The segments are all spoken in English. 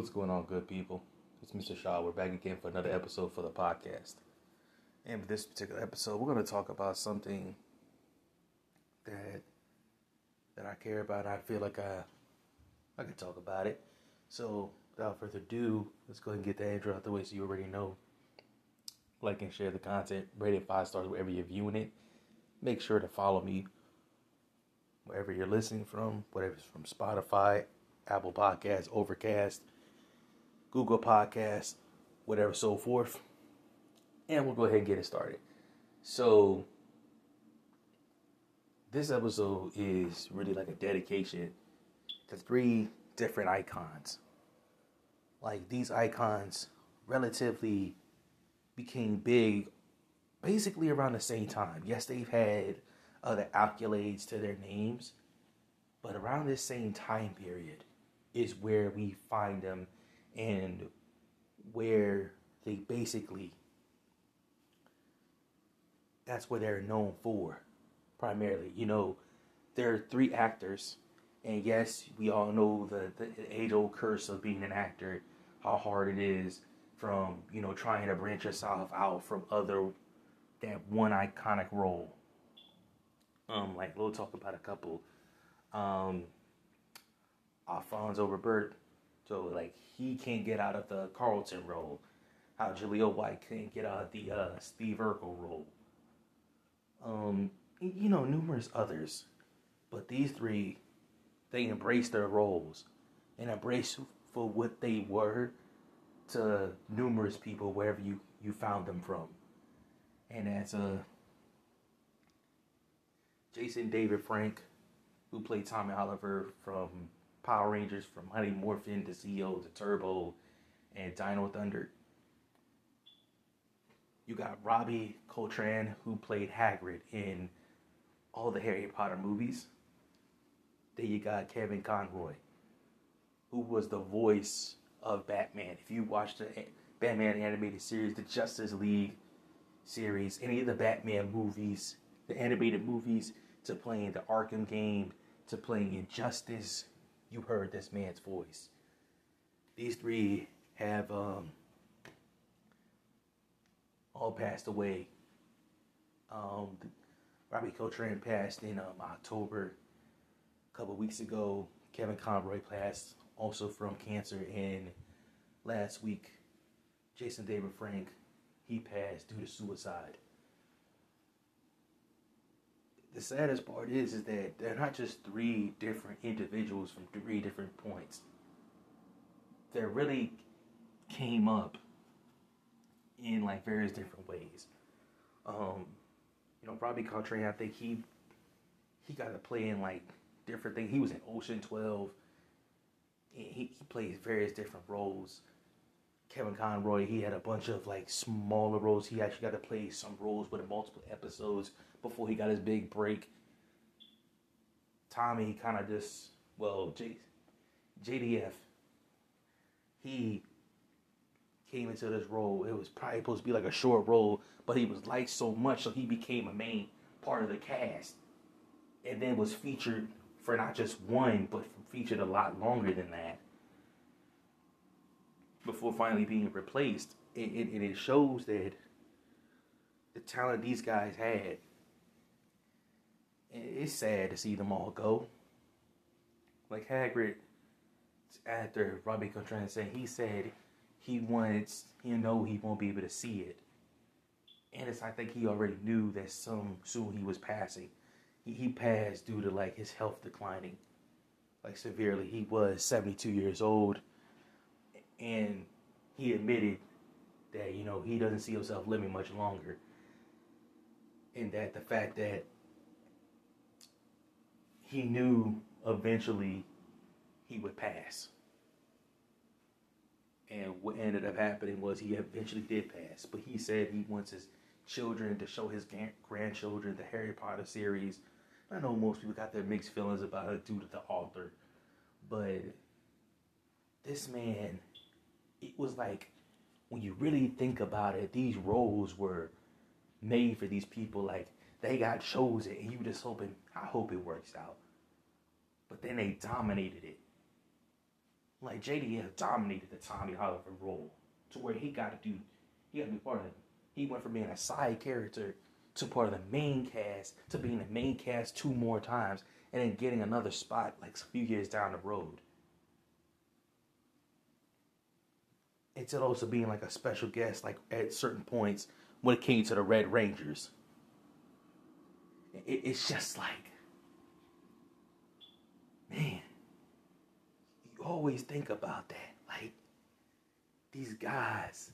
What's going on, good people? It's Mr. Shaw. We're back again for another episode for the podcast. And for this particular episode, we're going to talk about something that that I care about. I feel like I I can talk about it. So, without further ado, let's go ahead and get the intro out the way so you already know. Like and share the content. Rate it five stars wherever you're viewing it. Make sure to follow me wherever you're listening from, whatever it's from Spotify, Apple Podcasts, Overcast, Google Podcasts, whatever, so forth. And we'll go ahead and get it started. So, this episode is really like a dedication to three different icons. Like, these icons relatively became big basically around the same time. Yes, they've had other accolades to their names, but around this same time period is where we find them and where they basically that's what they're known for primarily. You know, there are three actors, and yes, we all know the, the age old curse of being an actor, how hard it is from, you know, trying to branch yourself out from other that one iconic role. Um, like we'll talk about a couple. Um, Alfonso Ribeiro, so like he can't get out of the Carlton role. How Jaleel White can't get out of the uh, Steve Urkel role. Um, you know, numerous others, but these three, they embrace their roles and embrace for what they were to numerous people wherever you you found them from, and as a Jason David Frank, who played Tommy Oliver from Power Rangers, from Mighty Morphin to Zeo to Turbo and Dino Thunder. You got Robbie Coltrane, who played Hagrid in all the Harry Potter movies. Then you got Kevin Conroy, who was the voice of Batman. If you watched the Batman animated series, the Justice League series, any of the Batman movies, the animated movies, to playing the Arkham game, to playing Injustice, you heard this man's voice. These three have um, all passed away. Um, Robbie Coltrane passed in um, October. A couple weeks ago, Kevin Conroy passed also from cancer. And last week, Jason David Frank, he passed due to suicide the saddest part is is that they're not just three different individuals from three different points. They really came up in like various different ways. Um, you know, Robbie Coltrane, I think he he got to play in like different things. He was in Ocean Twelve. He he plays various different roles. Kevin Conroy, he had a bunch of like smaller roles. He actually got to play some roles with multiple episodes before he got his big break. Tommy kind of just, well, J, JDF, he came into this role. It was probably supposed to be like a short role, but he was liked so much, so he became a main part of the cast. And then was featured for not just one, but featured a lot longer than that. Before finally being replaced. And, and it shows that the talent these guys had it's sad to see them all go. Like Hagrid, after Robbie Coltrane said, he said he wants, you know, he won't be able to see it. And it's, I think he already knew that some soon he was passing. He, he passed due to like his health declining, like severely. He was 72 years old, and he admitted that you know he doesn't see himself living much longer, and that the fact that he knew eventually he would pass. And what ended up happening was he eventually did pass. But he said he wants his children to show his grandchildren the Harry Potter series. I know most people got their mixed feelings about it due to the author. But this man, it was like, when you really think about it, these roles were made for these people. Like, they got chosen, and you just hoping, I hope it works out. But then they dominated it. like JDF dominated the Tommy Oliver role to where he got to do, he got to be part of it. He went from being a side character to part of the main cast to being the main cast two more times and then getting another spot like a few years down the road. Until also being like a special guest, like at certain points when it came to the Red Rangers. It, it's just like, man, you always think about that. Like, these guys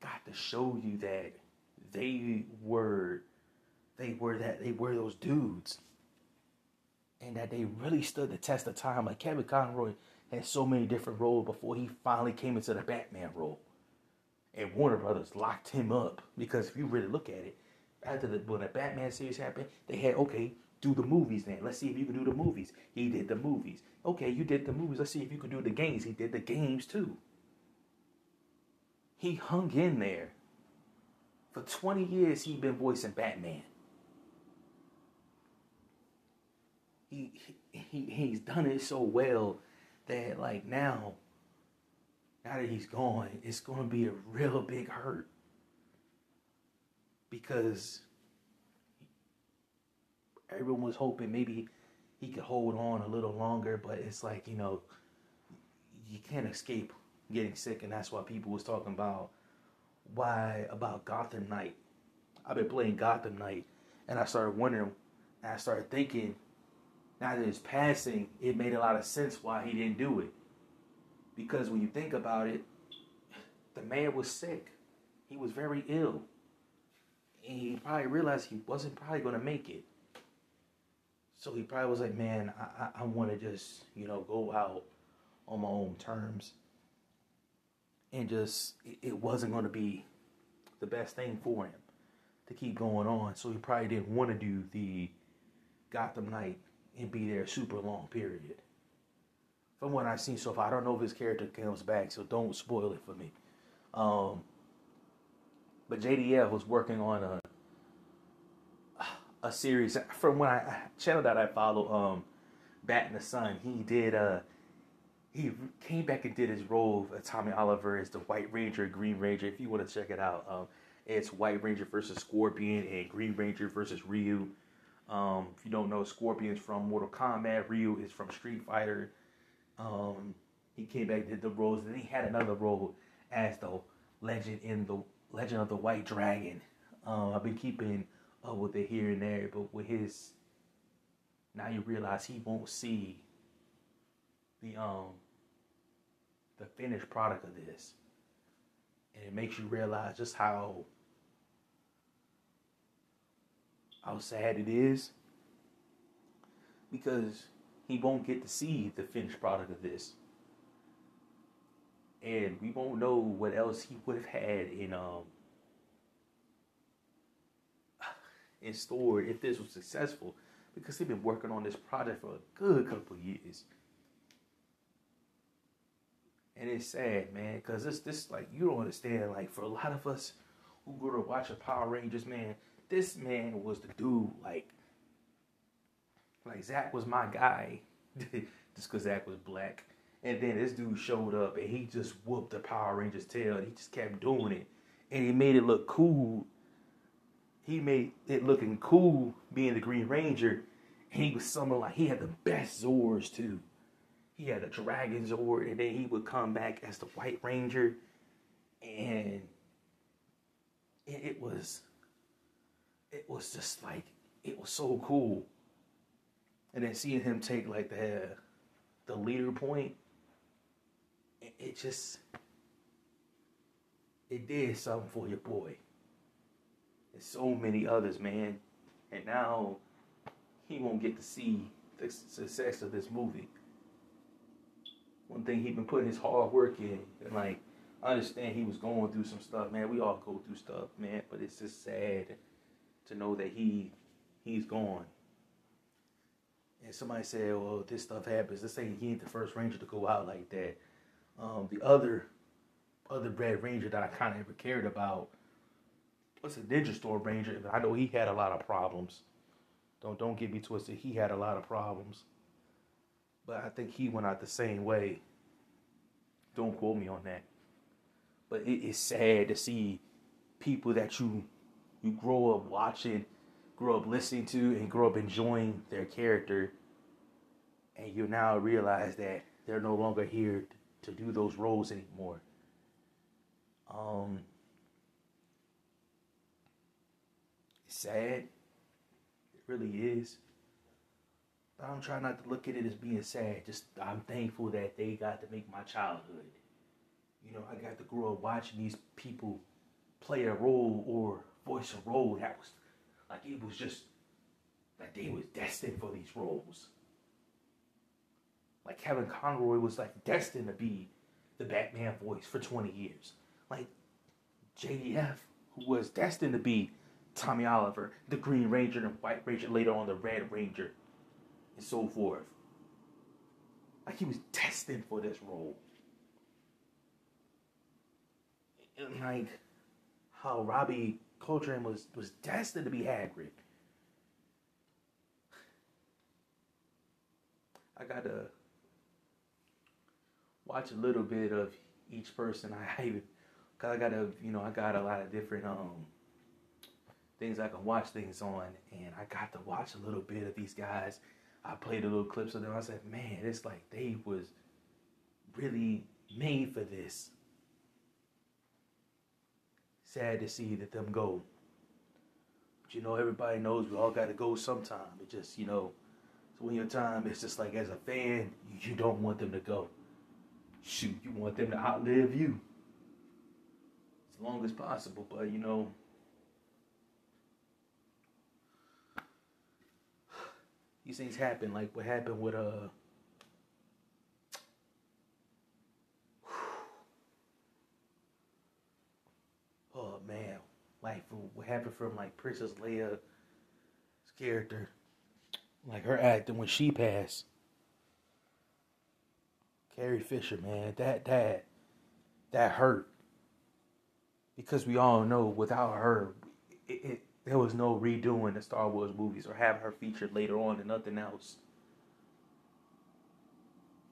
got to show you that they were they were that they were those dudes. And that they really stood the test of time. Like kevin conroy had so many different roles before he finally came into the batman role. And warner brothers locked him up. Because if you really look at it after the when the batman series happened they had okay do the movies then. Let's see if you can do the movies. He did the movies. Okay you did the movies. Let's see if you can do the games. He did the games too. He hung in there. For 20 years, he's been voicing Batman. He, he he's done it so well that like now, now that he's gone, it's to be a real big hurt because everyone was hoping maybe he could hold on a little longer, but it's like you know you can't escape getting sick, and that's why people was talking about why about Gotham Knight. I've been playing Gotham Knight, and I started wondering, and I started thinking, now that it's passing, it made a lot of sense why he didn't do it. Because when you think about it, the man was sick. He was very ill. And he probably realized he wasn't probably to make it. So he probably was like, man, I, I, I want to just, you know, go out on my own terms and just it wasn't going to be the best thing for him to keep going on. So he probably didn't want to do the Gotham Knight and be there super long period. From what I've seen so far, I don't know if his character comes back, so don't spoil it for me. Um, but JDF was working on a a series from when I channel that I follow, um, Bat in the Sun. He did uh he came back and did his role of Tommy Oliver as the White Ranger, Green Ranger. If you want to check it out, um, it's White Ranger versus Scorpion and Green Ranger versus Ryu. Um, if you don't know, Scorpion's from Mortal Kombat. Ryu is from Street Fighter. Um, he came back did the roles, and then he had another role as the Legend in the Legend of the White Dragon. Um, I've been keeping up with it here and there, but with his now you realize he won't see the um the finished product of this. And it makes you realize just how how sad it is because he won't get to see the finished product of this. And we won't know what else he would have had in um in store if this was successful because they've been working on this project for a good couple years and it's sad, man, because this this like you don't understand. Like for a lot of us who grew to watch watching Power Rangers, man, this man was the dude. Like, like Zach was my guy, just because Zach was black. And then this dude showed up and he just whooped the Power Rangers tail. And he just kept doing it, and he made it look cool. He made it looking cool being the Green Ranger, and he was something like he had the best Zords too he had a Dragon Zord, and then he would come back as the White Ranger, and it was, it was just like it was so cool. And then seeing him take like the the leader point, it, just it did something for your boy. And so many others, man. And now he won't get to see the success of this movie one thing he been putting his hard work in. And like, I understand he was going through some stuff, man. We all go through stuff, man. But it's just sad to know that he he's gone. And somebody said, "Well, this stuff happens." Let's say he ain't the first ranger to go out like that. Um, the other other Red Ranger that I kind of ever cared about was a Ninja Storm Ranger. I know he had a lot of problems. Don't don't get me twisted. He had a lot of problems. but I think he went out the same way. Don't quote me on that. But it is sad to see people that you you grow up watching, grow up listening to, and grow up enjoying their character, and you now realize that they're no longer here to do those roles anymore. Um, it's sad. It really is. But I'm trying not to look at it as being sad. Just I'm thankful that they got to make my childhood. You know, I got to grow up watching these people play a role or voice a role that was like it was just like they was destined for these roles. Like Kevin Conroy was like destined to be the Batman voice for 20 years. Like JDF, who was destined to be Tommy Oliver, the Green Ranger and White Ranger, later on the Red Ranger, and so forth. Like he was destined for this role. And like how Robbie Coltrane was was destined to be Hagrid. I gotta watch a little bit of each person. I cause I got a, you know I got a lot of different um things I can watch things on, and I got to watch a little bit of these guys. I played a little clips of them. I said, man, it's like they was really made for this sad to see that them go. But you know, everybody knows we all got to go sometime. It just, you know, so when your time, it's just like as a fan, you don't want them to go. Shoot, you want them to outlive you as long as possible. But you know, these things happen. Like what happened with uh Oh man, like what happened from like Princess Leia's character, like her acting when she passed. Carrie Fisher, man, that that that hurt because we all know without her, it, it, there was no redoing the Star Wars movies or having her featured later on and nothing else.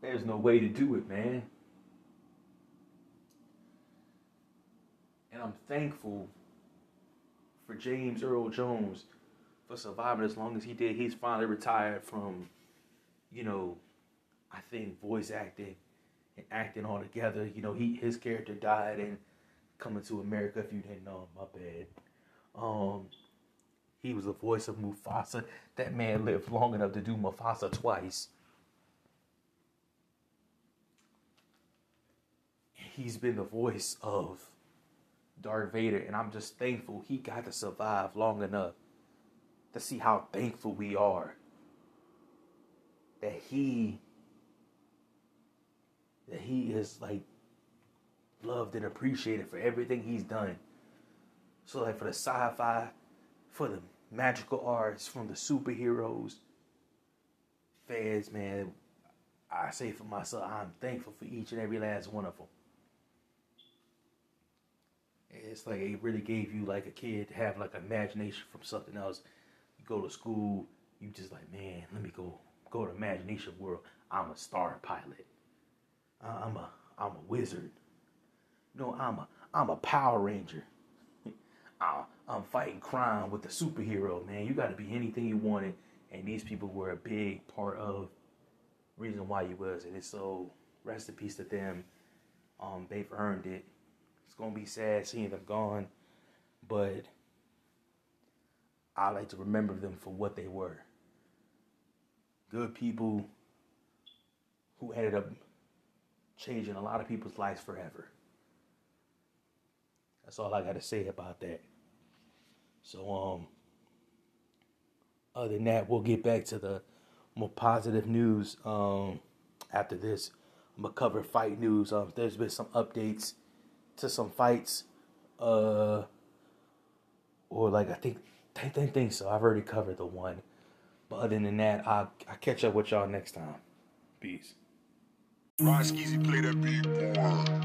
There's no way to do it, man. And I'm thankful for James Earl Jones for surviving as long as he did. He's finally retired from, you know, I think voice acting and acting all together. You know, he his character died in Coming to America. If you didn't know, my bad. Um, he was the voice of Mufasa. That man lived long enough to do Mufasa twice. He's been the voice of Darth Vader, and I'm just thankful he got to survive long enough to see how thankful we are that he that he is like loved and appreciated for everything he's done. So like for the sci-fi, for the magical arts, from the superheroes, fans, man, I say for myself, I'm thankful for each and every last one of them. It's like it really gave you like a kid to have like imagination from something else. You go to school, you just like, man, let me go go to imagination world. I'm a star pilot. I'm a I'm a wizard. No, I'm a I'm a Power Ranger. I'm fighting crime with a superhero, man. You got to be anything you wanted, and these people were a big part of reason why you was. And it's so rest in peace to them. Um, they've earned it. It's gonna be sad seeing them gone, but I like to remember them for what they were. Good people who ended up changing a lot of people's lives forever. That's all I got to say about that. So, um, other than that, we'll get back to the more positive news um, after this. I'm gonna cover fight news. Um, there's been some updates to some fights, uh, or like I think I think, think so. I've already covered the one, but other than that, I I catch up with y'all next time. Peace. Rod Skeazy play that beat more.